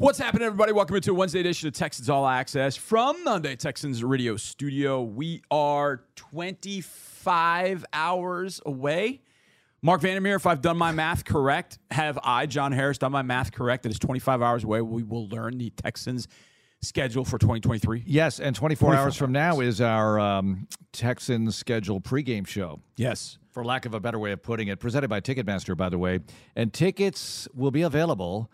What's happening, everybody? Welcome into a Wednesday edition of Texans All Access from Monday Texans Radio Studio. We are 25 hours away. Marc Vandermeer, if I've done my math correct, have I, John Harris, done my math correct? That is 25 hours away. We will learn the Texans schedule for 2023. Yes, and 24 24 hours from now is our um, Texans schedule pregame show. Yes. For lack of a better way of putting it, presented by Ticketmaster, by the way. And tickets will be available.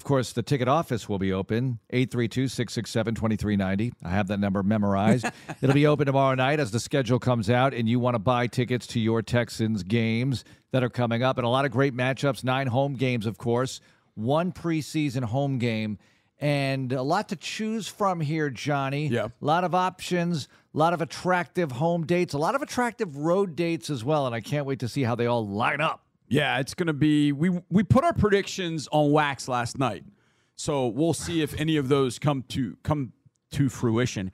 Of course, the ticket office will be open 832 667 2390. I have that number memorized. It'll be open tomorrow night as the schedule comes out, and you want to buy tickets to your Texans games that are coming up. And a lot of great matchups, nine home games, of course, one preseason home game, and a lot to choose from here, Johnny. Yeah. A lot of options, a lot of attractive home dates, a lot of attractive road dates as well. And I can't wait to see how they all line up. Yeah, it's going to be. We we put our predictions on wax last night, so we'll see if any of those come to come to fruition.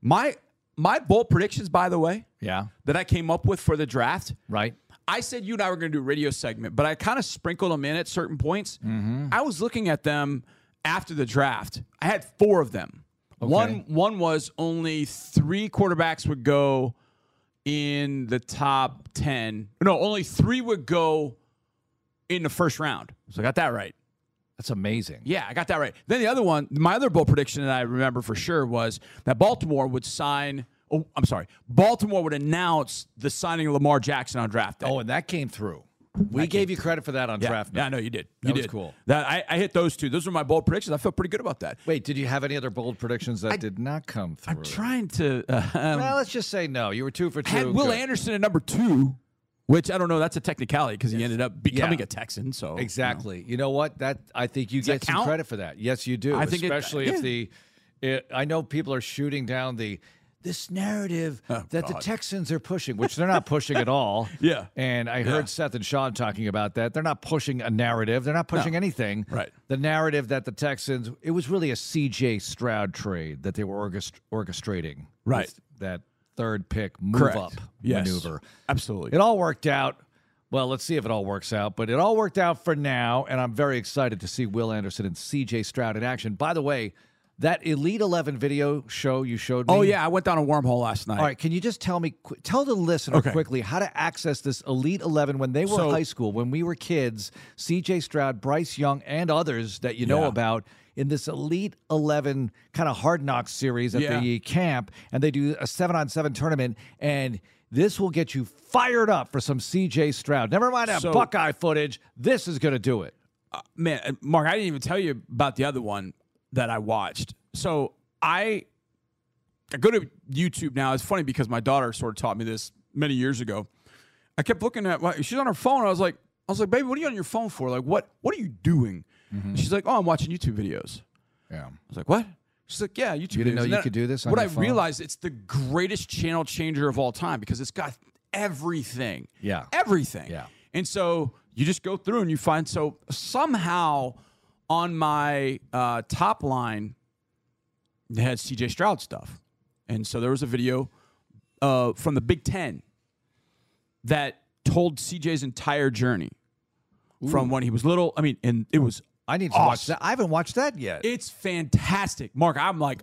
My my bold predictions, by the way, Yeah. that I came up with for the draft. Right. I said you and I were going to do a radio segment, but I kind of sprinkled them in at certain points. Mm-hmm. I was looking at them after the draft. I had four of them. One one was only three quarterbacks would go in the top ten. No, only three would go in the first round. So I got that right. That's amazing. Yeah, I got that right. Then the other one, my other bold prediction that I remember for sure was that Baltimore would sign. Oh, I'm sorry. Baltimore would announce the signing of Lamar Jackson on draft day. Oh, and that came through. We gave you credit for that on yeah, draft. yeah, night. no, you did. You That was did. cool. That I, I hit those two. Those were my bold predictions. I felt pretty good about that. Wait, did you have any other bold predictions that did not come through? I'm trying to. Uh, um, Well, let's just say no. You were two for I two. had Will Good. Anderson at number two, which I don't know. That's a technicality because he ended up becoming Yeah. a Texan. So Exactly. You know what? That I think you that get some count? credit for that. Yes, you do. I think it- especially yeah. if the. It, I know people are shooting down the this narrative oh, that the Oh, Texans are pushing, which they're not pushing at all. Yeah. And I heard Seth and Sean talking about that. They're not pushing a narrative. They're not pushing anything. Right. The narrative that the Texans. It was really a C.J. Stroud trade that they were orchest- orchestrating. Right. That third pick move Correct. up Yes. maneuver. Absolutely. It all worked out. Well, let's see if it all works out, but it all worked out for now, and I'm very excited to see Will Anderson and CJ Stroud in action. By the way, that Elite 11 video show you showed me. oh yeah, I went down a wormhole last night. All right, can you just tell me, tell the listener Okay. quickly how to access this Elite 11 when they were So- high school, when we were kids, CJ Stroud, Bryce Young, and others that you know Yeah. about in this Elite 11 kind of hard knocks series at Yeah. the camp, and they do a seven on seven tournament, and this will get you fired up for some CJ Stroud. Never mind that So- Buckeye footage. This is going to do it. man, uh, Mark, I didn't even tell you about the other one that I watched. So I, I go to YouTube now. It's funny because my daughter sort of taught me this many years ago. I kept looking at what she's on her phone. I was like, I was like, baby, what are you on your phone for? Like, what, what are you doing? Mm-hmm. She's like, oh, I'm watching YouTube videos. Yeah. I was like, what? She's like, yeah, YouTube. You didn't videos." know And you could do this What I phone? realized, it's the greatest channel changer of all time because it's got everything. Yeah. everything. Yeah. And so you just go through and you find so somehow on my uh, top line they had CJ Stroud stuff, and so there was a video uh, from the Big Ten that told CJ's entire journey from when he was little. I mean, and it was I need to watch that. I haven't watched that yet. it's fantastic, Mark. I'm like,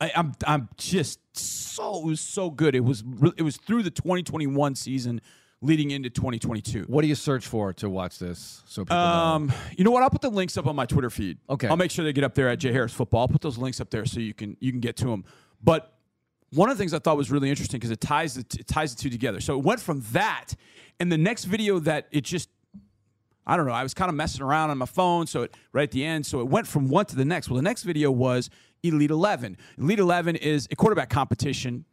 I, I'm I'm just so it was so good. It was it was through the 2021 season, leading into 2022. what do you search for to watch this? So people know? Um, you know what? I'll put the links up on my Twitter feed. Okay. I'll make sure they get up there at J Harris Football. I'll put those links up there so you can you can get to them. But one of the things I thought was really interesting because it ties the it ties the two together. So it went from that, and the next video that it just I don't know. I was kind of messing around on my phone, so it right at the end. So it went from one to the next. Well, the next video was Elite Eleven. Elite Eleven is a quarterback competition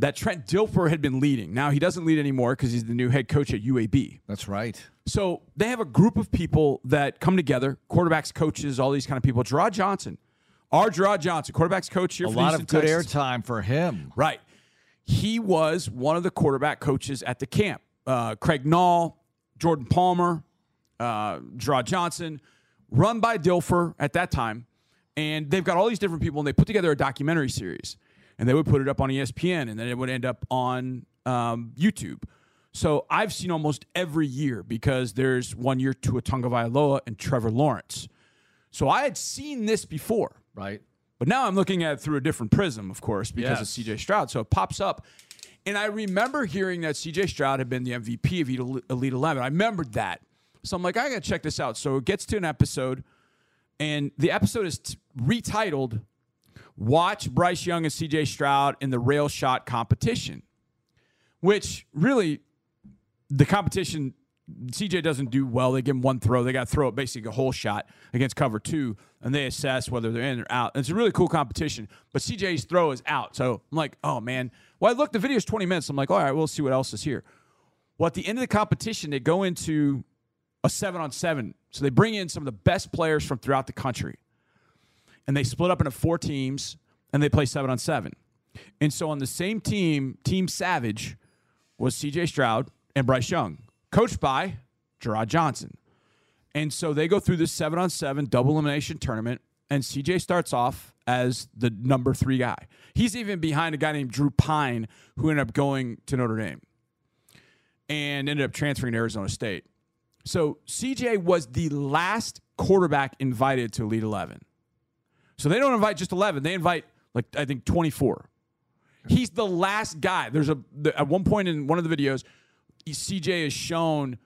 that Trent Dilfer had been leading. Now he doesn't lead anymore because he's the new head coach at UAB. That's right. So they have a group of people that come together, quarterbacks, coaches, all these kind of people. Jerrod Johnson, our Jerrod Johnson, quarterbacks coach here A lot of good airtime for him. Right. He was one of the quarterback coaches at the camp. Uh, Craig Nall, Jordan Palmer, uh, Jerrod Johnson, run by Dilfer at that time. And they've got all these different people, and they put together a documentary series. And they would put it up on ESPN, and then it would end up on um, YouTube. So I've seen almost every year because there's one year to Tua Tagovailoa and Trevor Lawrence. So I had seen this before. Right. But now I'm looking at it through a different prism, of course, because Yes. of CJ Stroud. So it pops up. And I remember hearing that CJ Stroud had been the MVP of Elite- Elite 11. I remembered that. So I'm like, I got to check this out. So it gets to an episode, and the episode is t- retitled Watch Bryce Young and CJ Stroud in the rail shot competition, which really the competition CJ doesn't do well. They give him one throw. They got to throw it basically a whole shot against cover two, and they assess whether they're in or out. It's a really cool competition, but CJ's throw is out. So I'm like, oh man. Well, I look, the video's 20 minutes. I'm like, all right, we'll see what else is here. Well, at the end of the competition, they go into a seven on seven. So they bring in some of the best players from throughout the country, and they split up into four teams, and they play seven on seven. And so on the same team, Team Savage was CJ Stroud and Bryce Young, coached by Jerrod Johnson. And so they go through this seven on seven double elimination tournament, and CJ starts off as the number three guy. He's even behind a guy named Drew Pyne, who ended up going to Notre Dame and ended up transferring to Arizona State. So CJ was the last quarterback invited to Elite 11. So they don't invite just 11, they invite, like, I think 24. He's the last guy. There's a the, at one point in one of the videos, CJ is shown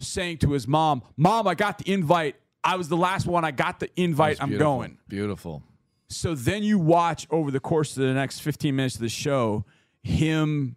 saying to his mom, "Mom, I got the invite. I was the last one. I got the invite. I'm Beautiful. going." Beautiful. So then you watch over the course of the next 15 minutes of the show him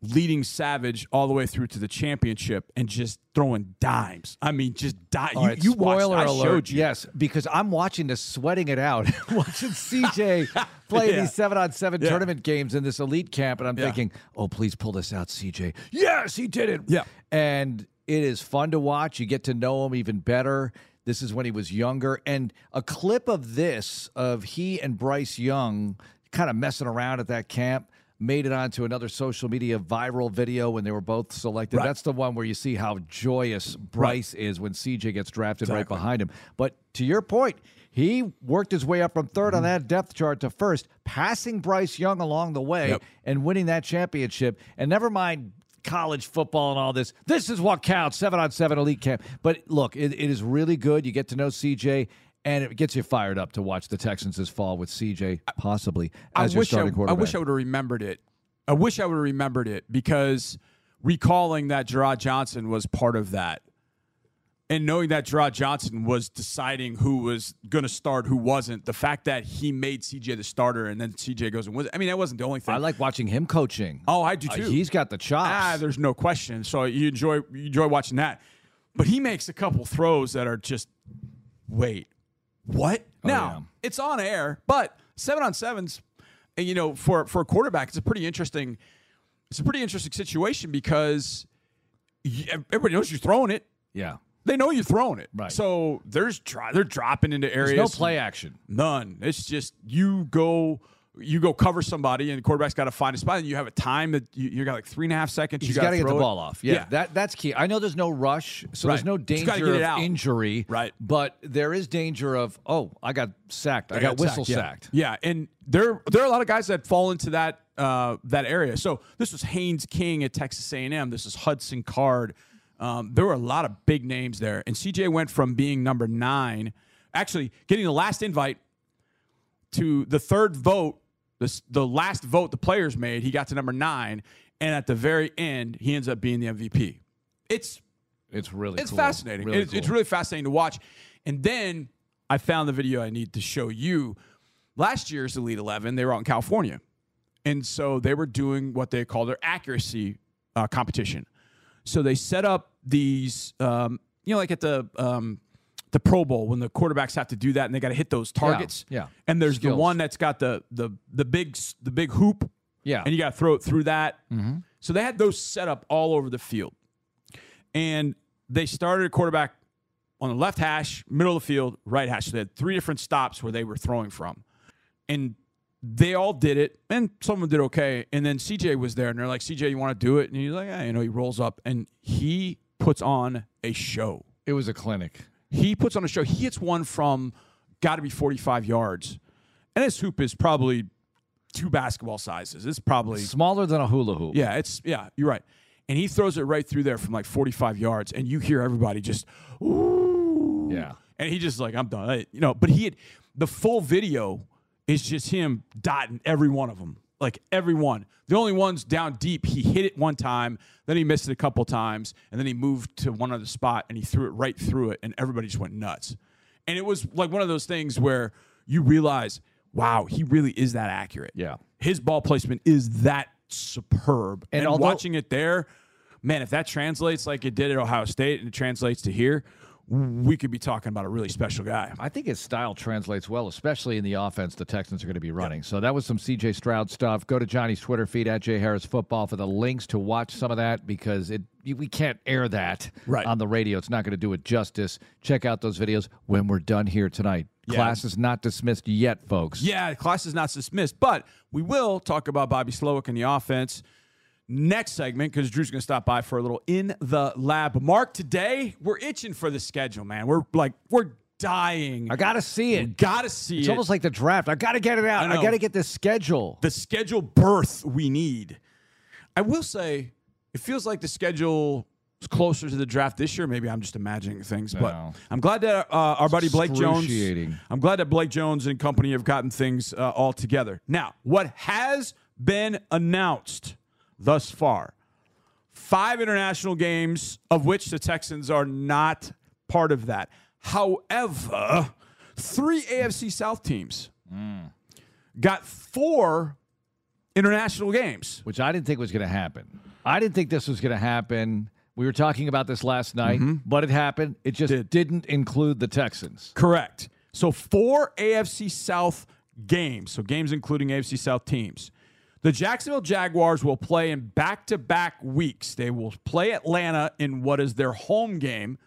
leading Savage all the way through to the championship and just throwing dimes. I mean, just dimes. You right, you watched. spoiler I showed you. Yes, because I'm watching this, sweating it out, watching CJ play Yeah. these seven on seven Yeah. tournament games in this elite camp, and I'm Yeah. thinking, oh, please pull this out, CJ. Yes, he did it. Yeah. and it is fun to watch. You get to know him even better. This is when he was younger, and a clip of this of he and Bryce Young kind of messing around at that camp. Made it onto another social media viral video when they were both selected. Right. That's the one where you see how joyous Bryce is when CJ gets drafted right behind him. But to your point, he worked his way up from 3rd Mm-hmm. on that depth chart to first, passing Bryce Young along the way Yep. and winning that championship. And never mind college football and all this. This is what counts seven on seven elite camp. But look, it, it is really good. You get to know CJ. And it gets you fired up to watch the Texans this fall with CJ possibly as I your wish I, starting I wish I would have remembered it. I wish I would have remembered it because recalling that Jerrod Johnson was part of that. And knowing that Jerrod Johnson was deciding who was going to start, who wasn't, the fact that he made CJ the starter and then CJ goes and wins. I mean, that wasn't the only thing. I like watching him coaching. oh, I do Uh, too. he's got the chops. Ah, there's no question. So you enjoy you enjoy watching that. But he makes a couple throws that are just wait, what? Oh, now yeah. it's on air, but seven on sevens, and you know, for for a quarterback, it's a pretty interesting. It's a pretty interesting situation because everybody knows you're throwing it. yeah. They know you're throwing it, Right. So there's dri- they're dropping into There's areas. no play action. None. It's just you go, you go cover somebody, and the quarterback's got to find a spot, and you have a time that you, you got like three and a half seconds. He's you got to get the it. ball off. Yeah, that that's key. I know there's no rush, so there's no danger of injury. Right. But there is danger of oh, I got sacked. I, got, whistle yeah. sacked. Yeah, and there there are a lot of guys that fall into that uh, that area. So this was Haynes King at Texas A&M. This is Hudson Card. Um, there were a lot of big names there, and CJ went from being number nine, actually getting the last invite, to the third vote. This the last vote the players made. He got to number nine, and at the very end, he ends up being the MVP. It's It's really it's cool. fascinating. Really it's, it's really fascinating to watch. And then I found the video I need to show you. Last year's Elite 11, they were out in California. And so they were doing what they call their accuracy uh, competition. So they set up these, um, you know, like at the um, the Pro Bowl when the quarterbacks have to do that and they got to hit those targets. yeah. And there's Skills. the one that's got the the the big the big hoop. Yeah. And you got to throw it through that. Mm-hmm. So they had those set up all over the field and they started a quarterback on the left hash, middle of the field, right hash. So they had three different stops where they were throwing from, and they all did it, and some of them did okay. And then CJ was there, and they're like, "CJ, you want to do it?" And he's like, "Yeah, you know." He rolls up and he puts on a show. It was a clinic. He puts on a show. He hits one from got to be 45 yards, and his hoop is probably two basketball sizes. It's probably Smaller than a hula hoop. yeah, it's yeah, you're right. And he throws it right through there from like 45 yards, and you hear everybody just ooh. Yeah. and he just like I'm done. You know, but he had the full video is just him dotting every one of them, like everyone. The only ones down deep, he hit it one time, then he missed it a couple times, and then he moved to one other spot and he threw it right through it, and everybody just went nuts. And it was like one of those things where you realize, wow, he really is that accurate. Yeah. his ball placement is that superb, And and, although- watching it there, man, if that translates like it did at Ohio State and it translates to here, we could be talking about a really special guy. I think his style translates well, especially in the offense the Texans are going to be running. So that was some CJ Stroud stuff. Go to Johnny's Twitter feed at J Harris Football for the links to watch some of that because it we can't air that Right. on the radio. It's not going to do it justice. Check out those videos when we're done here tonight. Yeah. Class is not dismissed yet, folks. Yeah, class is not dismissed, but we will talk about Bobby Slowik and the offense next segment because Drew's going to stop by for a little in the lab. Mark, today we're itching for the schedule, man. We're like we're dying. I got to see it. Got to see It's it. almost like the draft. I got to get it out. I I, know. got to get this schedule. the schedule birth we need. I will say, it feels like the schedule is closer to the draft this year. Maybe I'm just imagining things, but No. I'm glad that uh, our buddy Blake Jones. Excruciating. I'm glad that Blake Jones and company have gotten things uh, all together. Now, what has been announced thus far? Five international games, of which the Texans are not part of that. However, three AFC South teams hmm. got four international games. which I didn't think was going to happen. I didn't think this was going to happen. We were talking about this last night, mm-hmm. but it happened. It just Did. didn't include the Texans. Correct. So four AFC South games, so games including AFC South teams. The Jacksonville Jaguars will play in back-to-back weeks. They will play Atlanta in what is their home game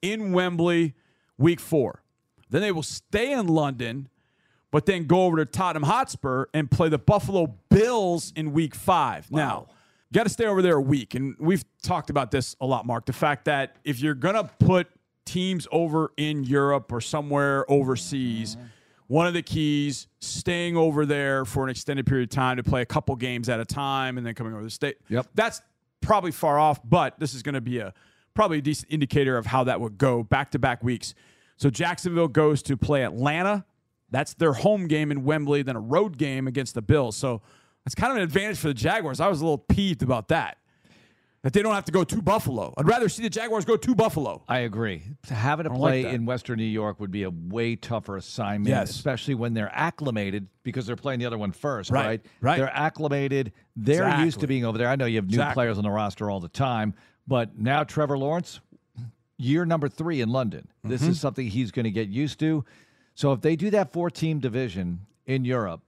in Wembley week 4. Then they will stay in London but then go over to Tottenham Hotspur and play the Buffalo Bills in week 5. Now, you got to stay over there a week and we've talked about this a lot Mark, the fact that if you're going to put teams over in Europe or somewhere overseas, mm-hmm. One of the keys staying over there for an extended period of time to play a couple games at a time and then coming over to the state. Yep. That's probably far off, but this is going to be a probably a decent indicator of how that would go back to back weeks. So Jacksonville goes to play Atlanta. That's their home game in Wembley, then a road game against the Bills. So that's kind of an advantage for the Jaguars. I was a little peeved about that. That they don't have to go to Buffalo. I'd rather see the Jaguars go to Buffalo. I agree. Having to like play that. in Western New York would be a way tougher assignment, Yes. especially when they're acclimated because they're playing the other one first, Right, right? right. They're acclimated. They're used to being over there. I know you have new Exactly. players on the roster all the time, but now Trevor Lawrence, year number three in London. This Mm-hmm. is something he's going to get used to. So if they do that four team division in Europe,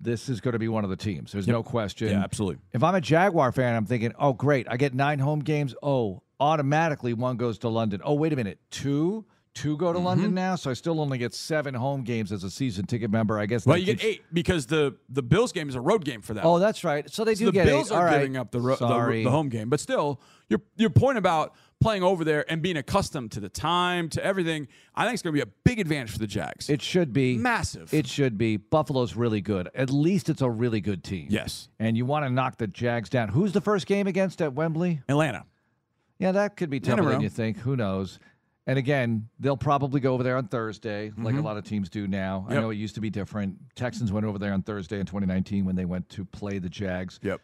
this is going to be one of the teams. There's no question. Yeah, absolutely. If I'm a Jaguar fan, I'm thinking, oh, great. I get nine home games. Oh, automatically one goes to London. Oh, wait a minute. Two? Two go to Mm-hmm. London now? So I still only get seven home games as a season ticket member. I guess. Well, you get eight because the the Bills game is a road game for them. Oh, that's right. So they do the get Bills eight. are All right. giving up the, ro- the the home game, but still, your your point about playing over there and being accustomed to the time to everything, I think it's going to be a big advantage for the Jags. It should be Massive. It should be. Buffalo's really good. At least it's a really good team. yes, And you want to knock the Jags down. Who's the first game against at Wembley? Atlanta. Yeah, that could be tougher than you think. Who knows? And again, they'll probably go over there on Thursday, like a lot of teams do now. I Mm-hmm. Know it used to be different. Texans went over there on Thursday in 2019 when they went to play the Jags. Yep.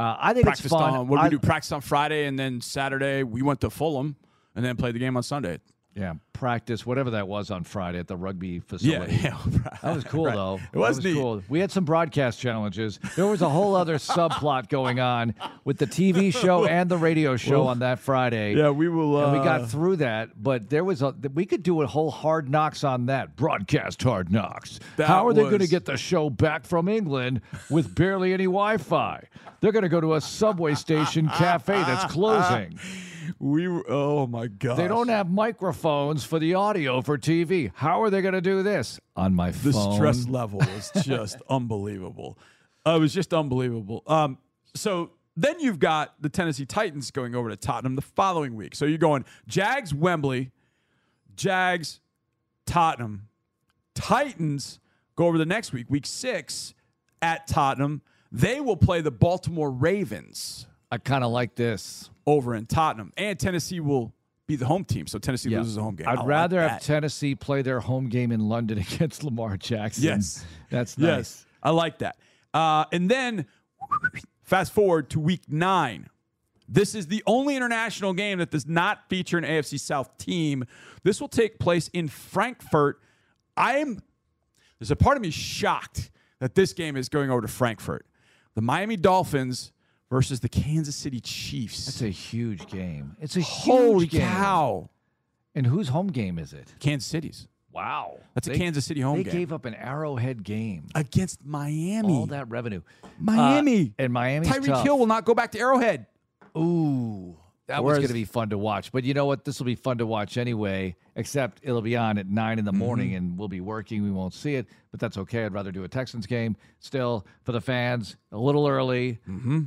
Uh, I think Practiced it's fun. on what did I- we do? Practice on Friday, and then Saturday we went to Fulham, and then played the game on Sunday. Yeah, practice whatever that was on Friday at the rugby facility. yeah. That was cool, Right. though. It was neat. cool. We had some broadcast challenges. There was a whole other subplot going on with the TV show and the radio show on that Friday. Yeah, we will. Uh, And we got through that, but there was a we could do a whole hard knocks on that broadcast hard knocks. How are they going to get the show back from England with barely any Wi-Fi? They're going to go to a subway station cafe that's closing. We. Were, oh my god. They don't have microphones for the audio for TV. How are they going to do this on my the phone? stress level was just unbelievable. Uh, it was just unbelievable. Um, so then you've got the Tennessee Titans going over to Tottenham the following week. So you're going Jags, Wembley, Jags, Tottenham, Titans go over the next week, week six at Tottenham. They will play the Baltimore Ravens I kind of like this. Over in Tottenham, and Tennessee will be the home team. So Tennessee Yeah. loses a home game. I I'd like rather have. Tennessee play their home game in London against Lamar Jackson. Yes. That's nice. Yes, I like that. Uh, and then fast forward to week nine. This is the only international game that does not feature an AFC South team. This will take place in Frankfurt. I'm there's a part of me shocked that this game is going over to Frankfurt. The Miami Dolphins versus the Kansas City Chiefs. It's a huge game. It's a Holy huge game. cow! And whose home game is it? Kansas City's. Wow. That's a Kansas City home game. They game. gave up an Arrowhead game. Against Miami. All that revenue. Miami. Uh, and Miami's Tyreek tough. Hill will not go back to Arrowhead. Ooh. That was Whereas- going to be fun to watch. But you know what? This will be fun to watch anyway, except it'll be on at 9 in the morning and we'll be working. We won't see it, but that's okay. I'd rather do a Texans game still for the fans a little early. Mm-hmm.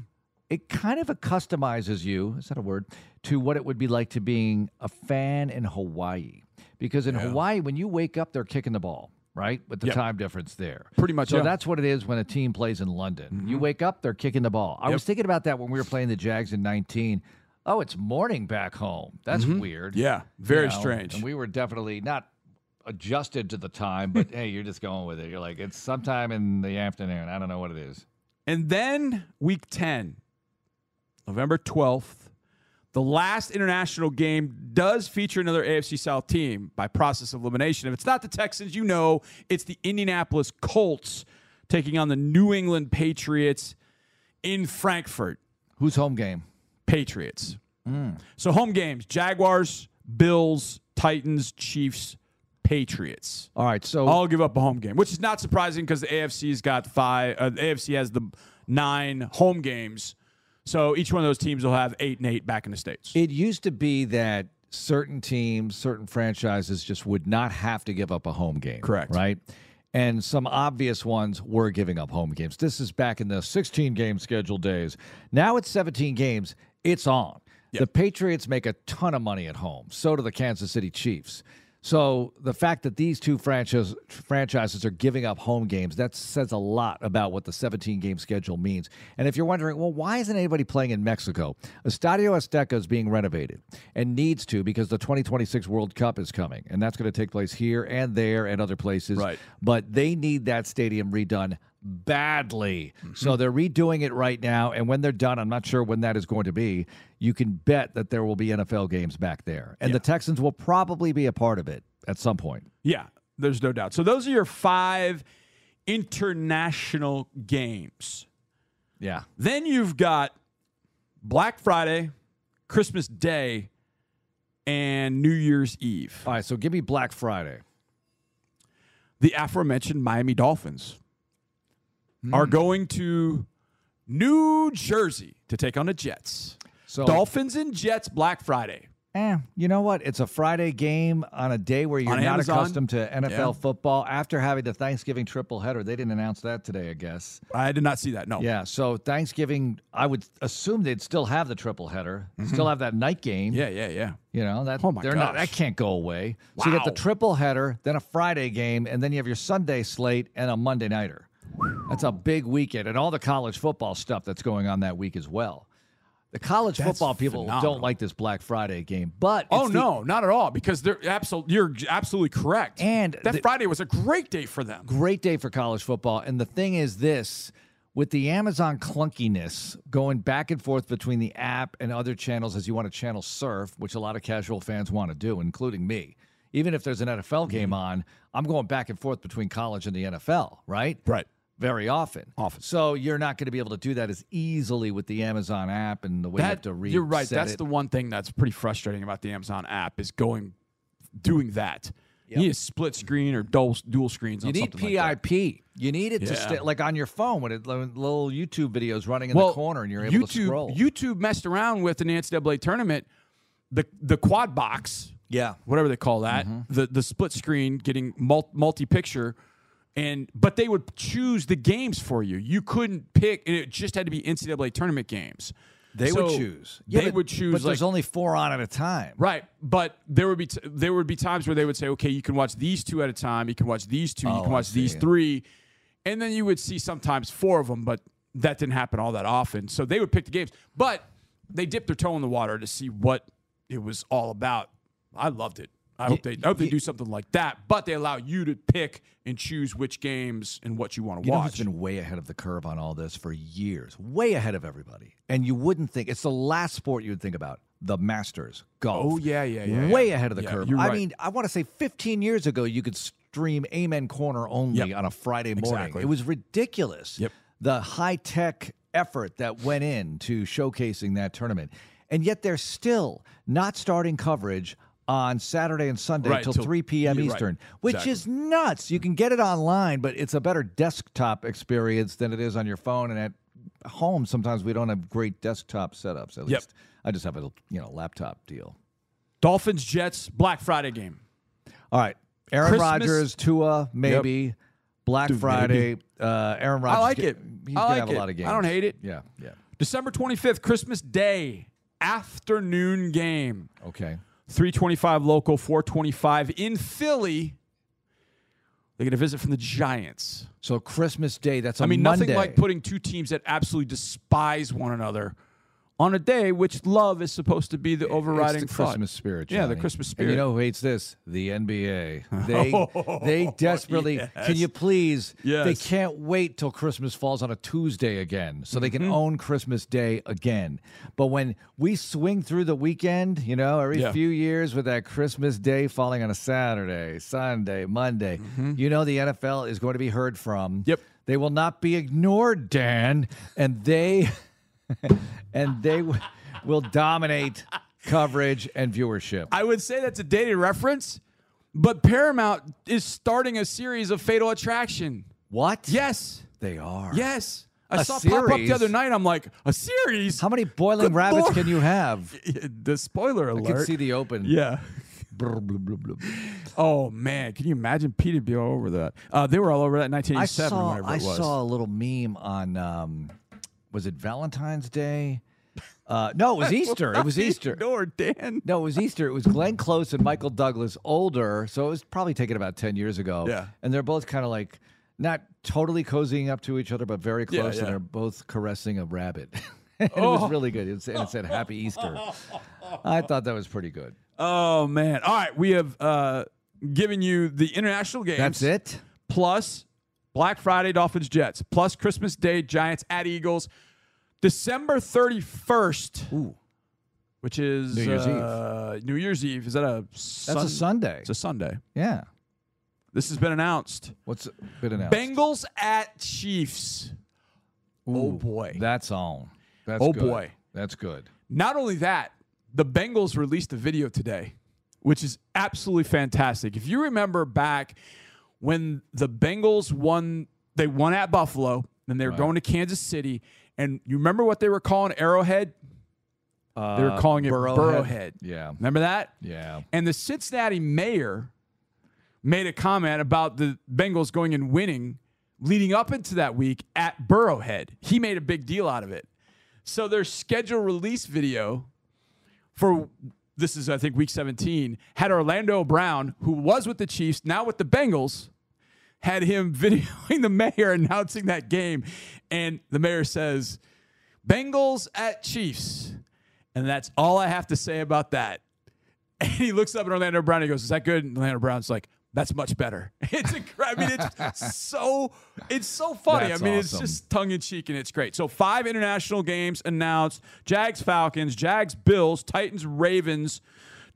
It kind of customizes you, is that a word, to what it would be like to being a fan in Hawaii. Because in Hawaii, when you wake up, they're kicking the ball. Right with the Yep. time difference there, Pretty much, So yeah. that's what it is when a team plays in London. Mm-hmm. You wake up, they're kicking the ball. I was thinking about that when we were playing the Jags in 19. Oh, it's morning back home. That's mm-hmm. weird. Yeah, very You know, strange. And we were definitely not adjusted to the time, but hey, you're just going with it. You're like, it's sometime in the afternoon. I don't know what it is. And then week 10, November 12th, the last international game does feature another AFC South team by process of elimination. If it's not the Texans, you know it's the Indianapolis Colts taking on the New England Patriots in Frankfurt. Who's home game? Patriots. So home games Jaguars, Bills, Titans, Chiefs, Patriots. All right. So I'll give up a home game, which is not surprising because the AFC's got five. Uh, the AFC has the nine home games, so each one of those teams will have eight and eight back in the states. it used to be that certain teams, certain franchises just would not have to give up a home game. Correct. Right. And some obvious ones were giving up home games. This is back in the 16 game schedule days. Now it's 17 games. It's on. The Patriots make a ton of money at home. So do the Kansas City Chiefs. So the fact that these two franchise, franchises are giving up home games, that says a lot about what the 17 game schedule means. And if you're wondering, well, why isn't anybody playing in Mexico? Estadio Azteca is being renovated and needs to because the 2026 World Cup is coming. And that's going to take place here and there and other places. Right. But they need that stadium redone badly. Mm-hmm. So they're redoing it right now. And when they're done, I'm not sure when that is going to be. You can bet that there will be NFL games back there. And the Texans will probably be a part of it at some point. Yeah, there's no doubt. So those are your five international games. Yeah. Then you've got Black Friday, Christmas Day, and New Year's Eve. All right. So give me Black Friday. the aforementioned Miami Dolphins are going to New Jersey to take on the Jets. So Dolphins and Jets Black Friday. Eh, you know what? It's a Friday game on a day where you're On not Amazon? accustomed to NFL Yeah. football. After having the Thanksgiving triple header, they didn't announce that today, I guess. I did not see that. No. Yeah, so Thanksgiving, I would assume they'd still have the triple header, still have that night game. Mm-hmm. Yeah, yeah, yeah. You know that Oh my they're not that can't go away. So you get the triple header, then a Friday game, and then you have your Sunday slate and a Monday nighter. That's a big weekend, and all the college football stuff that's going on that week as well. The college That's football people phenomenal. don't like this Black Friday game, but Oh the- no, not at all. Because they're absolutely you're absolutely correct. And that the- Friday was a great day for them. great day for college football. And the thing is this with the Amazon clunkiness going back and forth between the app and other channels as you want to channel surf, which a lot of casual fans want to do, including me. Even if there's an NFL game Mm-hmm. on, I'm going back and forth between college and the NFL, right? Right. Very often. Often. So you're not going to be able to do that as easily with the Amazon app and the way you have That to read. you're right. That's the one thing that's pretty frustrating about the Amazon app is going doing that. You need a split screen or dual dual screens. You need something like that. PIP. you need it to stay like on your phone when it when little YouTube videos running in the corner and you're able YouTube, to scroll. YouTube messed around with an NCAA tournament, the the quad box, yeah. whatever they call that, Mm-hmm. the the split screen, getting multi picture, and but they would choose the games for you. You couldn't pick, and it just had to be NCAA tournament games. They So would choose. Yeah, they but- would choose. But like, there's only four on at a time. Right, but there would be t- there would be times where they would say, okay, you can watch these two at a time. You can watch these two. you Oh, can watch these three, and then you would see sometimes four of them, but that didn't happen all that often. So they would pick the games, but they dipped their toe in the water to see what it was all about. I loved it. I hope they I hope they do something like that, but they allow you to pick and choose which games and what you want to You know watch. who's been way ahead of the curve on all this for years, way ahead of everybody. And you wouldn't think it's the last sport you would think about. The Masters, golf. Oh, yeah, yeah, yeah, Way yeah. ahead of the Yeah, curve. I right. mean, I want to say 15 years ago, you could stream Amen Corner only Yep. on a Friday morning. Exactly. It was ridiculous. Yep. The high tech effort that went into showcasing that tournament. And yet they're still not starting coverage on Saturday and Sunday Right, till till- 3 p.m. you're right. Eastern, which Exactly. is nuts. You can get it online, but it's a better desktop experience than it is on your phone. And at home, sometimes we don't have great desktop setups. At Yep. least I just have a you know laptop deal. Dolphins Jets Black Friday game. All right, Aaron Rodgers, Tua, maybe Black Dude, Friday. Uh, Aaron Rodgers. I like it. He's I gonna like have it. a lot of games. I don't hate it. Yeah, yeah. December 25th, Christmas Day, afternoon game. Okay. 325 local, 425 in Philly. They get a visit from the Giants. So Christmas Day. That's a I mean, Monday. nothing like putting two teams that absolutely despise one another on a day which love is supposed to be the overriding it's the. Christmas spirit. Yeah, the Johnny. Christmas And spirit. you know who hates this? The NBA. They they desperately. yes. Can you please? Yes. They can't wait till Christmas falls on a Tuesday again, so they can Mm-hmm. own Christmas Day again. But when we swing through the weekend, you know, every Yeah. few years with that Christmas Day falling on a Saturday, Sunday, Monday, you know the NFL is going to be heard from. Mm-hmm. Yep. They will not be ignored, Dan, and they and they w- will dominate coverage and viewership. I would say that's a dated reference, but Paramount is starting a series of Fatal Attraction. What? Yes. they are. Yes. I A saw pop up series? the other night. I'm like, a series? How many boiling Good rabbits Lord. can you have? the spoiler alert. can see the open. yeah. Brr. Oh man, can you imagine Peter be all over that? Uh, they were all over that in I 1987 saw. I it was. saw a little meme on. Um, was it Valentine's Day? Uh, no, it was Easter. It was Easter. Dan. No, it was Easter. It was Glenn Close and Michael Douglas, older. So it was probably taken about 10 years ago. Yeah. And they're both kind of like, not totally cozying up to each other, but very Yeah, close. yeah. And they're both caressing a rabbit. and It Oh. was really good. It, was, and it said Happy Easter. I thought that was pretty good. Oh man. All right, we have uh, given you the international games. That's it? Plus Black Friday Dolphins Jets. Plus Christmas Day Giants at Eagles. December 31st. Ooh. Which is New Year's uh, New Year's Eve. Is that a That's a Sunday. It's a Sunday. yeah. This has been announced. What's been announced? Bengals at Chiefs. oh, Ooh, boy. That's on. That's Oh, good. boy. That's good. Not only that, the Bengals released a video today, which is absolutely fantastic. If you remember back when the Bengals won, they won at Buffalo, and they were Right. going to Kansas City, and you remember what they were calling Arrowhead? Uh, They were calling it Burrowhead. Burrowhead. Yeah. Remember that? Yeah. And the Cincinnati mayor made a comment about the Bengals going and winning leading up into that week at Burrowhead. He made a big deal out of it. So their schedule release video for this is I think week 17 had Orlando Brown who was with the Chiefs, now with the Bengals, had him videoing the mayor announcing that game and the mayor says Bengals at Chiefs. And that's all I have to say about that. And he looks up at Orlando Brown. And he goes, "Is that good?" And Orlando Brown's like, "That's much better." It's incredible. I mean, it's so it's so funny. That's I mean, it's just tongue in cheek and it's great. So five international games announced: Jags, Falcons, Jags, Bills, Titans, Ravens.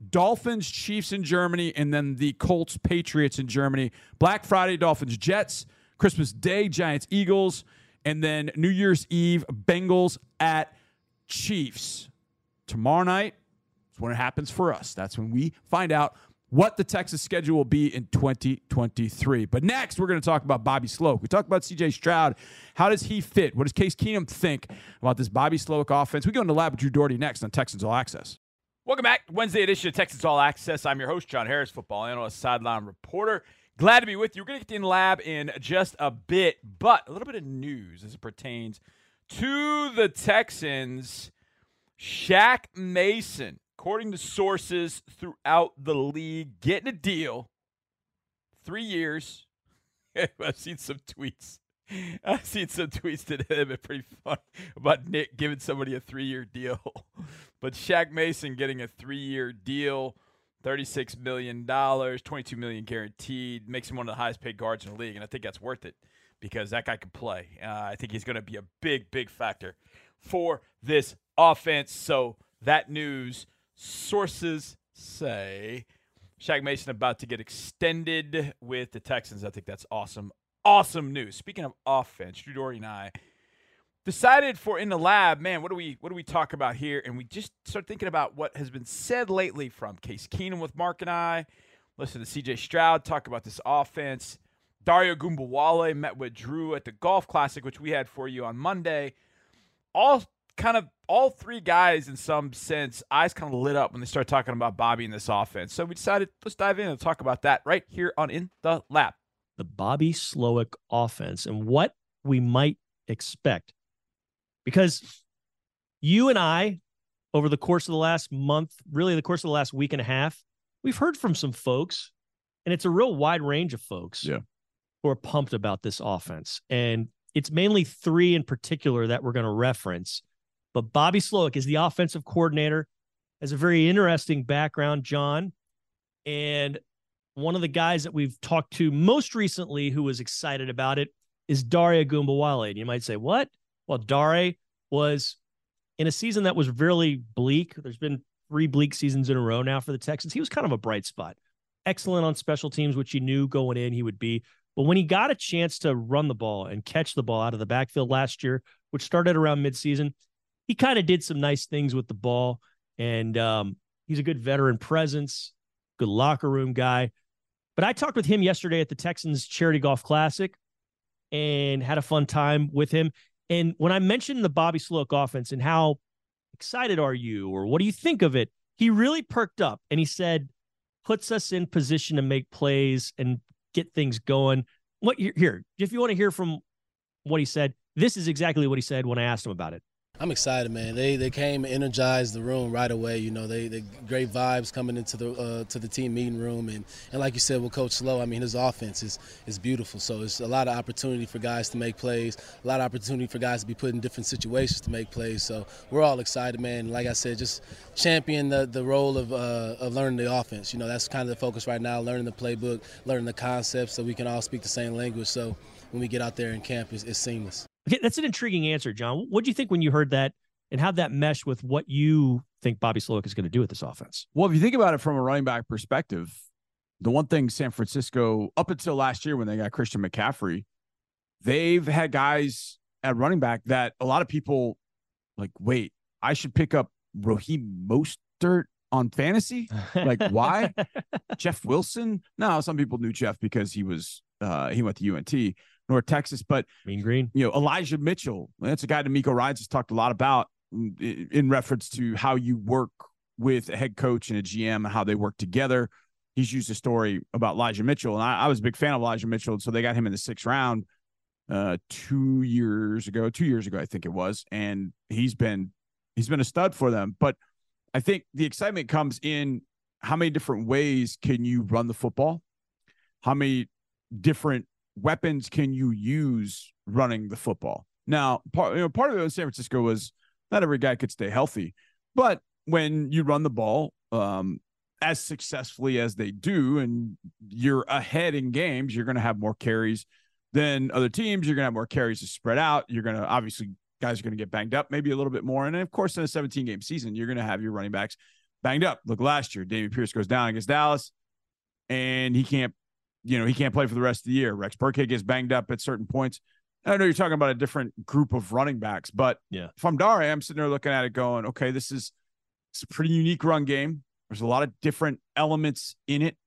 Dolphins, Chiefs in Germany, and then the Colts, Patriots in Germany. Black Friday, Dolphins, Jets. Christmas Day, Giants, Eagles. And then New Year's Eve, Bengals at Chiefs. Tomorrow night, is when it happens for us. That's when we find out what the Texas schedule will be in 2023. But next, we're going to talk about Bobby Slowik. We talked about CJ Stroud. How does he fit? What does Case Keenum think about this Bobby Slowik offense? We go into lab with Drew Dougherty next on Texans All Access. Welcome back. Wednesday edition of Texans All Access. I'm your host, John Harris, football analyst, sideline reporter. Glad to be with you. We're going to get in lab in just a bit, but a little bit of news as it pertains to the Texans. Shaq Mason, according to sources throughout the league, getting a deal. Three years. I've seen some tweets. I've seen some tweets today that have been pretty funny about Nick giving somebody a three year deal. But Shaq Mason getting a three year deal, $36 million, 22 million guaranteed, makes him one of the highest paid guards in the league. And I think that's worth it because that guy can play. Uh, I think he's going to be a big, big factor for this offense. So that news, sources say Shaq Mason about to get extended with the Texans. I think that's awesome. Awesome news. Speaking of offense, Drew Dougherty and I decided for in the lab, man, what do we what do we talk about here? And we just start thinking about what has been said lately from Case Keenum with Mark and I. Listen to CJ Stroud talk about this offense. Dare Ogunbowale met with Drew at the Golf Classic, which we had for you on Monday. All kind of all three guys in some sense, eyes kind of lit up when they started talking about Bobby in this offense. So we decided let's dive in and talk about that right here on In the Lab. The Bobby Slowik offense and what we might expect. Because you and I, over the course of the last month, really the course of the last week and a half, we've heard from some folks, and it's a real wide range of folks yeah. who are pumped about this offense. And it's mainly three in particular that we're going to reference. But Bobby Slowik is the offensive coordinator, has a very interesting background, John. And one of the guys that we've talked to most recently who was excited about it is Dare Ogunbowale. And you might say, what? Well, Dare was in a season that was really bleak. There's been three bleak seasons in a row now for the Texans. He was kind of a bright spot. Excellent on special teams, which you knew going in he would be. But when he got a chance to run the ball and catch the ball out of the backfield last year, which started around midseason, he kind of did some nice things with the ball. And um, he's a good veteran presence, good locker room guy. But I talked with him yesterday at the Texans Charity Golf Classic and had a fun time with him. And when I mentioned the Bobby Slowik offense and how excited are you or what do you think of it, he really perked up and he said, puts us in position to make plays and get things going. What here, if you want to hear from what he said, this is exactly what he said when I asked him about it. I'm excited, man. They they came and energized the room right away. You know, they, they great vibes coming into the uh, to the team meeting room, and, and like you said with Coach Slow, I mean his offense is is beautiful. So it's a lot of opportunity for guys to make plays, a lot of opportunity for guys to be put in different situations to make plays. So we're all excited, man. Like I said, just champion the the role of uh, of learning the offense. You know, that's kind of the focus right now, learning the playbook, learning the concepts, so we can all speak the same language. So when we get out there in camp, it's, it's seamless. Okay, that's an intriguing answer, John. What do you think when you heard that, and how that mesh with what you think Bobby Slowik is going to do with this offense? Well, if you think about it from a running back perspective, the one thing San Francisco, up until last year when they got Christian McCaffrey, they've had guys at running back that a lot of people like, wait, I should pick up Raheem Mostert on fantasy? Like, why? Jeff Wilson? No, some people knew Jeff because he was uh he went to UNT. North Texas. But Mean Green, you know, Elijah Mitchell, that's a guy DeMeco Ryans has talked a lot about in, in reference to how you work with a head coach and a GM and how they work together. He's used a story about Elijah Mitchell, and I, I was a big fan of Elijah Mitchell, so they got him in the sixth round uh, two years ago, two years ago, I think it was, and he's been he's been a stud for them. But I think the excitement comes in how many different ways can you run the football? How many different weapons can you use running the football? Now, part you know, part of it in San Francisco was not every guy could stay healthy, but when you run the ball um, as successfully as they do, and you're ahead in games, you're going to have more carries than other teams. You're going to have more carries to spread out. You're going to obviously guys are going to get banged up, maybe a little bit more, and of course, in a 17 game season, you're going to have your running backs banged up. Look, last year, Dameon Pierce goes down against Dallas, and he can't you know, he can't play for the rest of the year. Rex Burkhead gets banged up at certain points. I know you're talking about a different group of running backs, but yeah, if I'm Dare, I'm sitting there looking at it going, okay, this is it's a pretty unique run game. There's a lot of different elements in it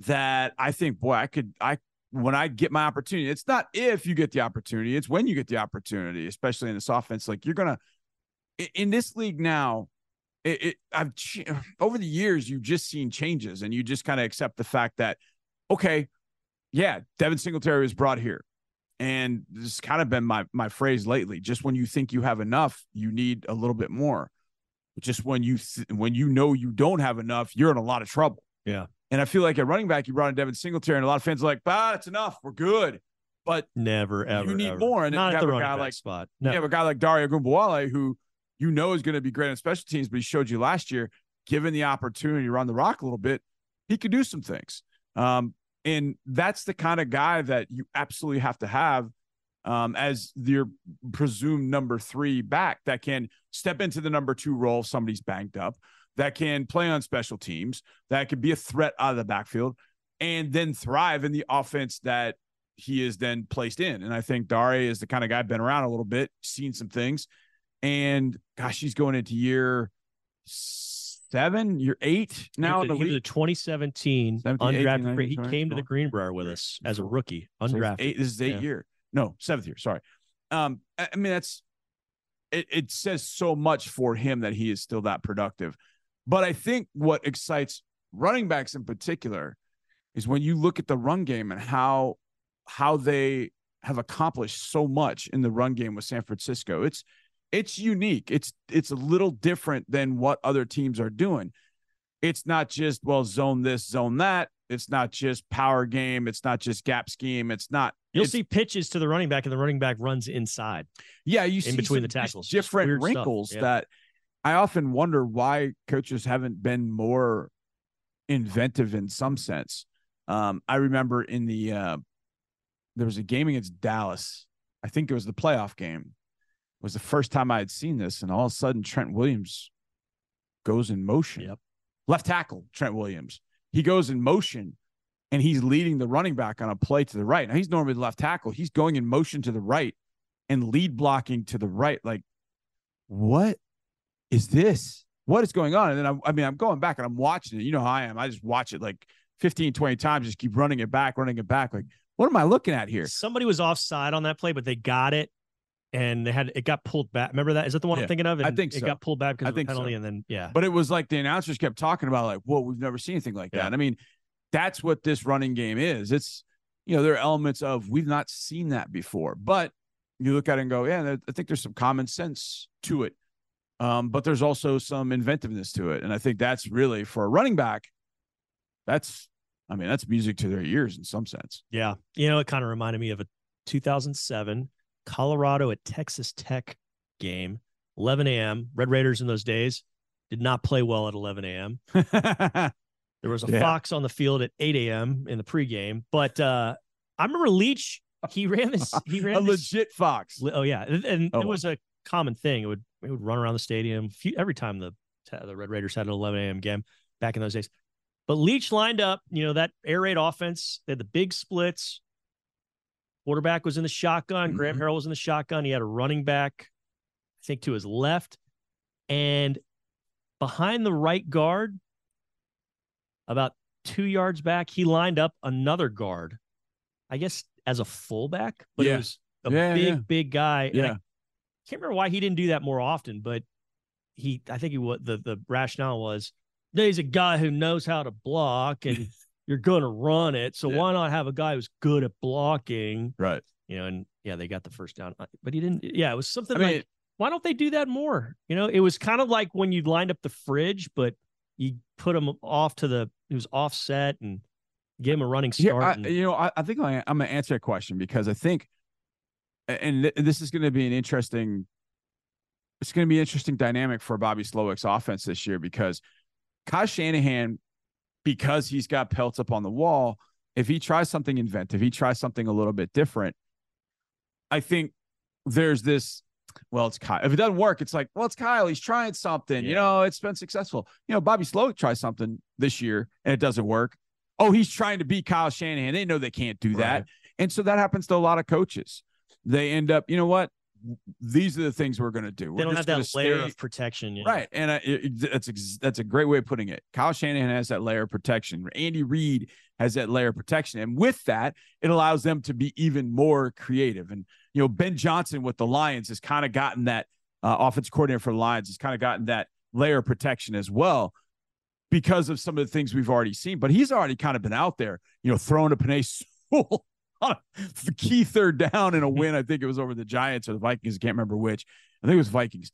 that I think, boy, I could, I, when I get my opportunity, it's not if you get the opportunity, it's when you get the opportunity, especially in this offense. Like you're going to, in this league now, it, it I've, over the years, you've just seen changes and you just kind of accept the fact that okay, yeah, Devin Singletary was brought here. And this has kind of been my my phrase lately. Just when you think you have enough, you need a little bit more. Just when you th- when you know you don't have enough, you're in a lot of trouble. Yeah. And I feel like at running back, you brought in Devin Singletary, and a lot of fans are like, "Bah, it's enough. We're good." but Never ever. You need ever. more, and not you have a guy like- spot. you No, have a guy like Dare Ogunbowale who you know is going to be great on special teams, but he showed you last year, given the opportunity to run the rock a little bit, he could do some things. Um, and that's the kind of guy that you absolutely have to have um, as your presumed number three back that can step into the number two role if somebody's banked up, that can play on special teams, that could be a threat out of the backfield, and then thrive in the offense that he is then placed in. And I think Dare is the kind of guy been around a little bit, seen some things, and gosh, he's going into year seven, year eight now. he was a 2017 17, 18, undrafted. 19, free. He 20, came to the Greenbrier with us as a rookie, So undrafted. Eight, this is eight Yeah. year. No, seventh year. Sorry. Um, I, I mean that's it. It says so much for him that he is still that productive. But I think what excites running backs in particular is when you look at the run game and how how they have accomplished so much in the run game with San Francisco. It's it's unique. It's it's a little different than what other teams are doing. It's not just well zone this, zone that. It's not just power game. It's not just gap scheme. It's not. You'll it's- see pitches to the running back, and the running back runs inside. yeah, you see between the tackles. Different wrinkles Yeah. that I often wonder why coaches haven't been more inventive in some sense. Um, I remember in the uh, there was a game against Dallas. I think it was the playoff game. Was the first time I had seen this, and all of a sudden Trent Williams goes in motion. Yep. Left tackle Trent Williams. He goes in motion and he's leading the running back on a play to the right. Now he's normally the left tackle. He's going in motion to the right and lead blocking to the right. Like, what is this? What is going on? And then I'm, I mean, I'm going back and I'm watching it. You know how I am. I just watch it like 15, 20 times, just keep running it back, running it back. Like, what am I looking at here? Somebody was offside on that play, but they got it, and they had it got pulled back. Remember that? Is that the one Yeah, I'm thinking of? I And think it got pulled back because I of a think so. penalty, and then yeah, But it was like the announcers kept talking about, like, whoa, we've never seen anything like Yeah. that. I mean, that's what this running game is. It's, you know, there are elements of we've not seen that before, but you look at it and go, yeah, I think there's some common sense to it. Um, but there's also some inventiveness to it. And I think that's really for a running back, that's, I mean, that's music to their ears in some sense. yeah. You know, it kind of reminded me of a 2007 Colorado at Texas Tech game, 11 a.m. Red Raiders in those days did not play well at 11 a.m. There was a Yeah. fox on the field at 8 a.m. in the pregame, but uh, I remember Leach. He ran this. He a ran this, legit fox. Oh yeah, and, and Oh, it was a common thing. It would it would run around the stadium few, every time the the Red Raiders had an 11 a.m. game back in those days. But Leach lined up, you know, that air raid offense. They had the big splits. Quarterback was in the shotgun. Graham Mhm. Harrell was in the shotgun. He had a running back, I think, to his left, and behind the right guard, about two yards back, he lined up another guard. I guess as a fullback, but Yeah. it was a Yeah, big, yeah. big guy. and I Yeah. can't remember why he didn't do that more often, but he, I think he what the the rationale was. He's a guy who knows how to block, and you're going to run it. So Yeah. why not have a guy who's good at blocking? Right. You know, and yeah, they got the first down, uh, but he didn't. Yeah, it was something I mean, like, why don't they do that more? You know, it was kind of like when you lined up the fridge, but you put him off to the, it was offset and give him a running start. I, and- you know, I, I think I, I'm going to answer that question because I think, and th- this is going to be an interesting, it's going to be an interesting dynamic for Bobby Slowik's offense this year because Kyle Shanahan, because he's got pelts up on the wall, if he tries something inventive, he tries something a little bit different. I think there's this. Well, it's Kyle. If it doesn't work, it's like, well, it's Kyle. He's trying something. You know, it's been successful. You know, Bobby Slowik tries something this year and it doesn't work. Oh, he's trying to beat Kyle Shanahan. They know they can't do that. Right. And so that happens to a lot of coaches. They end up, you know what? These are the things we're going to do. they We're don't have that layer stay- of protection. know? Right. And uh, it, that's ex- that's a great way of putting it. Kyle Shanahan has that layer of protection. Andy Reid has that layer of protection. And with that, it allows them to be even more creative. And, you know, Ben Johnson with the Lions has kind of gotten that uh, offense coordinator for the Lions has kind of gotten that layer of protection as well because of some of the things we've already seen. But he's already kind of been out there, you know, throwing a Penei Sewell the key third down in a win. I think it was over the Giants or the Vikings. I can't remember which. I think it was Vikings.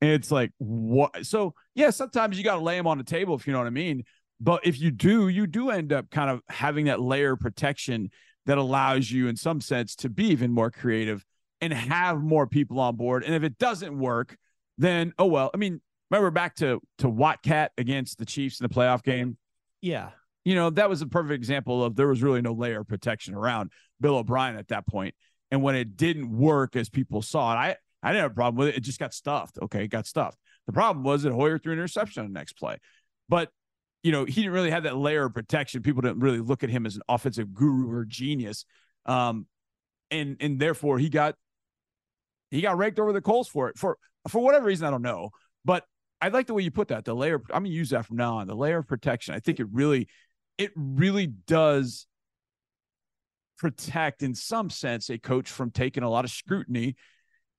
And it's like, what? So, yeah, sometimes you got to lay them on the table, if you know what I mean. But if you do, you do end up kind of having that layer of protection that allows you, in some sense, to be even more creative and have more people on board. And if it doesn't work, then oh well. I mean, remember back to to Wildcat against the Chiefs in the playoff game. Yeah, You know, that was a perfect example of there was really no layer of protection around Bill O'Brien at that point. And when it didn't work as people saw it, I I didn't have a problem with it. It just got stuffed. Okay, it got stuffed. The problem was that Hoyer threw an interception on the next play. But you know, he didn't really have that layer of protection. People didn't really look at him as an offensive guru or genius. Um, and and therefore he got he got raked over the coals for it for for whatever reason I don't know. But I like the way you put that. The layer. I'm gonna use that from now on. The layer of protection. I think it really, it really does protect in some sense a coach from taking a lot of scrutiny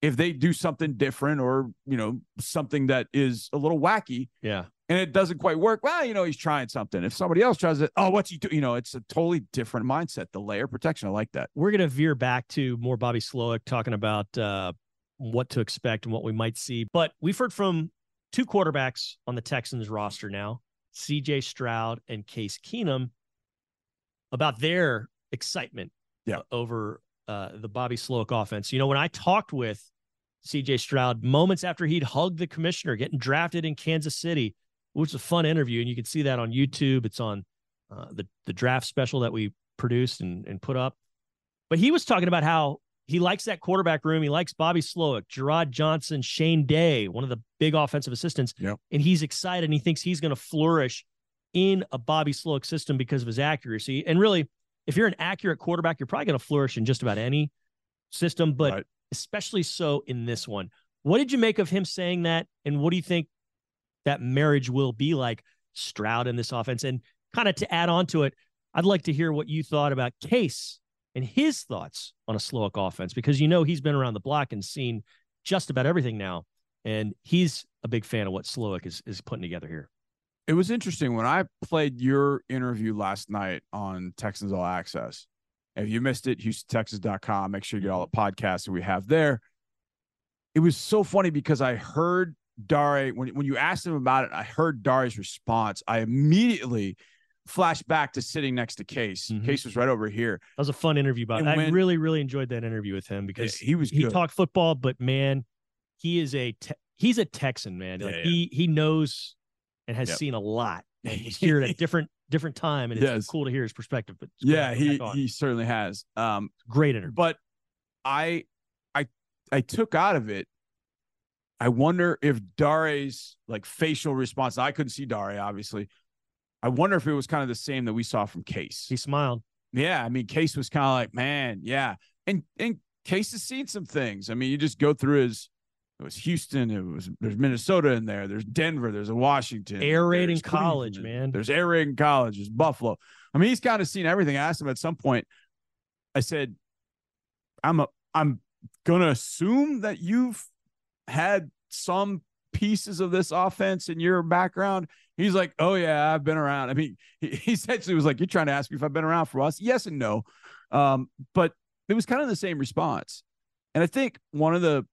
if they do something different or you know something that is a little wacky yeah. and it doesn't quite work. Well, you know he's trying something. If somebody else tries it, oh, what's he do? You know, it's a totally different mindset. The layer protection. I like that. We're gonna veer back to more Bobby Slowik talking about uh, what to expect and what we might see. But we've heard from two quarterbacks on the Texans roster now, C.J. Stroud and Case Keenum, about their excitement Yeah. uh, over uh, the Bobby Slowik offense. You know, when I talked with C.J. Stroud moments after he'd hugged the commissioner, getting drafted in Kansas City, which was a fun interview, and you can see that on YouTube. It's on uh, the the draft special that we produced and, and put up. But he was talking about how he likes that quarterback room. He likes Bobby Slowik, Jerrod Johnson, Shane Day, one of the big offensive assistants. Yep. And he's excited and he thinks he's going to flourish in a Bobby Slowik system because of his accuracy. And really, if you're an accurate quarterback, you're probably going to flourish in just about any system, but Right. especially so in this one. What did you make of him saying that? And what do you think that marriage will be like Stroud in this offense? And kind of to add on to it, I'd like to hear what you thought about Case and his thoughts on a Slowik offense because you know he's been around the block and seen just about everything now. And he's a big fan of what Slowik is, is putting together here. It was interesting when I played your interview last night on Texans All Access. If you missed it, HoustonTexans.com. Make sure you get all the podcasts that we have there. It was so funny because I heard Dare when when you asked him about it, I heard Dare's response. I immediately flashed back to sitting next to Case. Mhm. Case was right over here. That was a fun interview, but And I when- really, really enjoyed that interview with him because He was he good. talked football, but man, he is a te- he's a Texan, man. Like Yeah, yeah. he he knows and has Yep. seen a lot. And he here at a different different time, and it's Yes. cool to hear his perspective. But it's good to yeah, he he certainly has. Um, great interview. but I I I took out of it. I wonder if Dare's like facial response. I couldn't see Dare, obviously. I wonder if it was kind of the same that we saw from Case. He smiled. Yeah, I mean, Case was kind of like, man, yeah, and and Case has seen some things. I mean, you just go through his. It was Houston. It was there's Minnesota in there. There's Denver. There's a Washington. Air raid in college, Cleveland, man. There's air raid in college. There's Buffalo. I mean, he's kind of seen everything. I asked him at some point. I said, "I'm a, I'm gonna assume that you've had some pieces of this offense in your background." He's like, "Oh yeah, I've been around." I mean, he, essentially was like, "You're trying to ask me if I've been around for us?" Yes and no, um, but it was kind of the same response. And I think one of the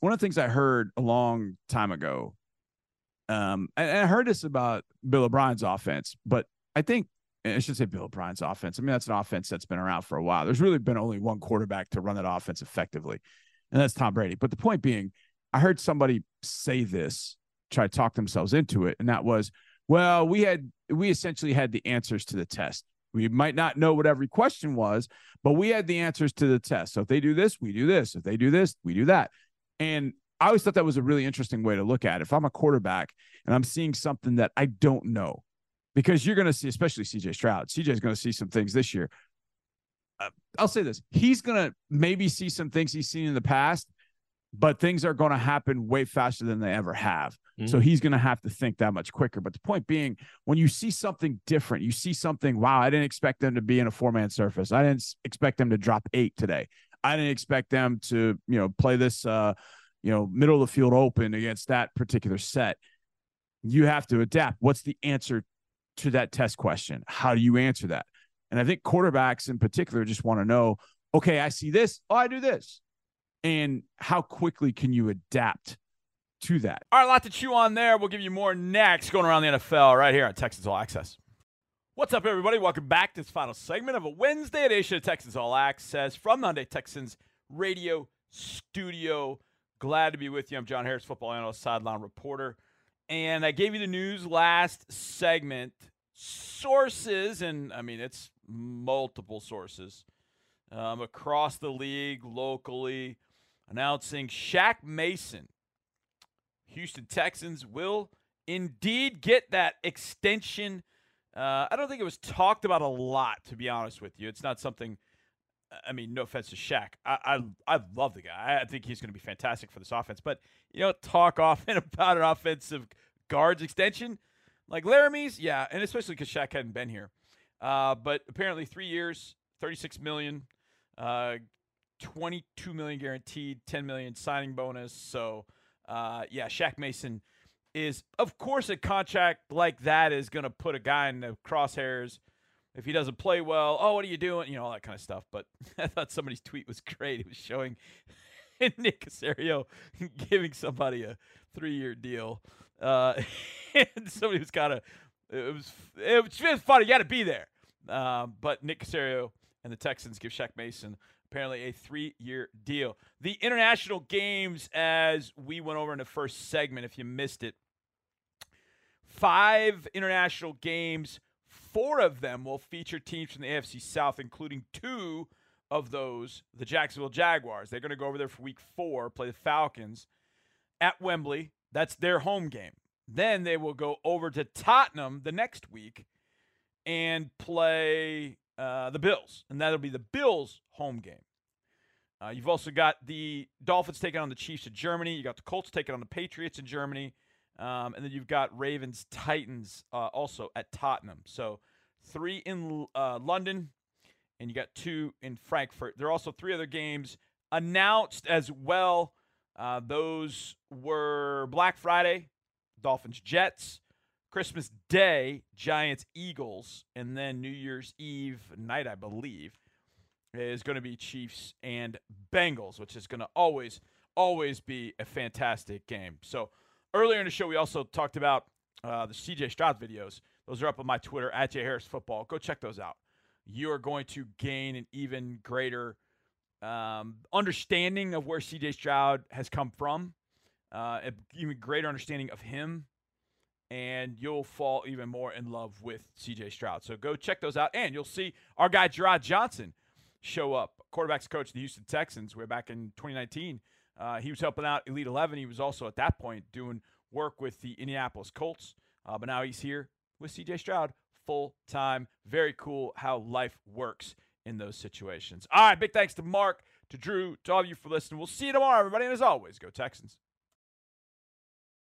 one of the things I heard a long time ago, um, and, and I heard this about Bill O'Brien's offense, but I think I should say Bill O'Brien's offense. I mean, that's an offense that's been around for a while. There's really been only one quarterback to run that offense effectively, and that's Tom Brady. But the point being, I heard somebody say this, try to talk themselves into it, and that was, well, we had we essentially had the answers to the test. We might not know what every question was, but we had the answers to the test. So if they do this, we do this. If they do this, we do that. And I always thought that was a really interesting way to look at it. If I'm a quarterback and I'm seeing something that I don't know, because you're going to see, especially CJ Stroud, CJ is going to see some things this year. Uh, I'll say this: he's going to maybe see some things he's seen in the past, but things are going to happen way faster than they ever have. So he's going to have to think that much quicker. But the point being, when you see something different, you see something, wow, I didn't expect them to be in a four man surface. I didn't expect them to drop eight today. I didn't expect them to, you know, play this, uh, you know, middle of the field open against that particular set. You have to adapt. What's the answer to that test question? How do you answer that? And I think quarterbacks in particular just want to know, okay, I see this. Oh, I do this. And how quickly can you adapt to that? All right, a lot to chew on there. We'll give you more next going around the NFL right here on Texans All Access. What's up, everybody? Welcome back to this final segment of a Wednesday edition of Texans All Access from Monday Texans Radio Studio. Glad to be with you. I'm John Harris, football analyst, sideline reporter. And I gave you the news last segment. Sources, and I mean, it's multiple sources um, across the league, locally, announcing Shaq Mason, Houston Texans, will indeed get that extension uh, I don't think it was talked about a lot, to be honest with you. It's not something. I mean, no offense to Shaq. I I, I love the guy. I think he's going to be fantastic for this offense. But you know, talk often about an offensive guards extension, like Laremy's, yeah, and especially because Shaq hadn't been here. Uh, but apparently, three years, thirty-six million, uh, twenty-two million guaranteed, ten million signing bonus. So, uh, yeah, Shaq Mason is, of course, a contract like that is going to put a guy in the crosshairs if he doesn't play well. Oh, what are you doing? You know, all that kind of stuff. But I thought somebody's tweet was great. It was showing Nick Caserio giving somebody a three year deal. Uh, and somebody was kind of, it was, it was funny. You got to be there. Uh, but Nick Caserio and the Texans give Shaq Mason apparently a three year deal. The international games, as we went over in the first segment, if you missed it, five international games. Four of them will feature teams from the AFC South, including two of those, the Jacksonville Jaguars. They're going to go over there for week four, play the Falcons at Wembley. That's their home game. Then they will go over to Tottenham the next week and play uh, the Bills, and that'll be the Bills' home game. Uh, you've also got the Dolphins taking on the Chiefs of Germany. You got the Colts taking on the Patriots in Germany. Um, and then you've got Ravens Titans uh, also at Tottenham. So three in uh, London, and you got two in Frankfurt. There are also three other games announced as well. Uh, those were Black Friday, Dolphins Jets, Christmas Day, Giants Eagles, and then New Year's Eve night, I believe, is going to be Chiefs and Bengals, which is going to always, always be a fantastic game. So Earlier in the show, we also talked about uh, the CJ Stroud videos. Those are up on my Twitter at J Harris Football. Go check those out. You are going to gain an even greater um, understanding of where CJ Stroud has come from, uh, an even greater understanding of him, and you'll fall even more in love with CJ Stroud. So go check those out, and you'll see our guy Jerrod Johnson show up, quarterbacks coach of the Houston Texans, way back in 2019 uh, he was helping out Elite 11. He was also at that point doing work with the Indianapolis Colts. Uh, but now he's here with CJ Stroud full time. Very cool how life works in those situations. All right, big thanks to Marc, to Drew, to all of you for listening. We'll see you tomorrow, everybody. And as always, go Texans.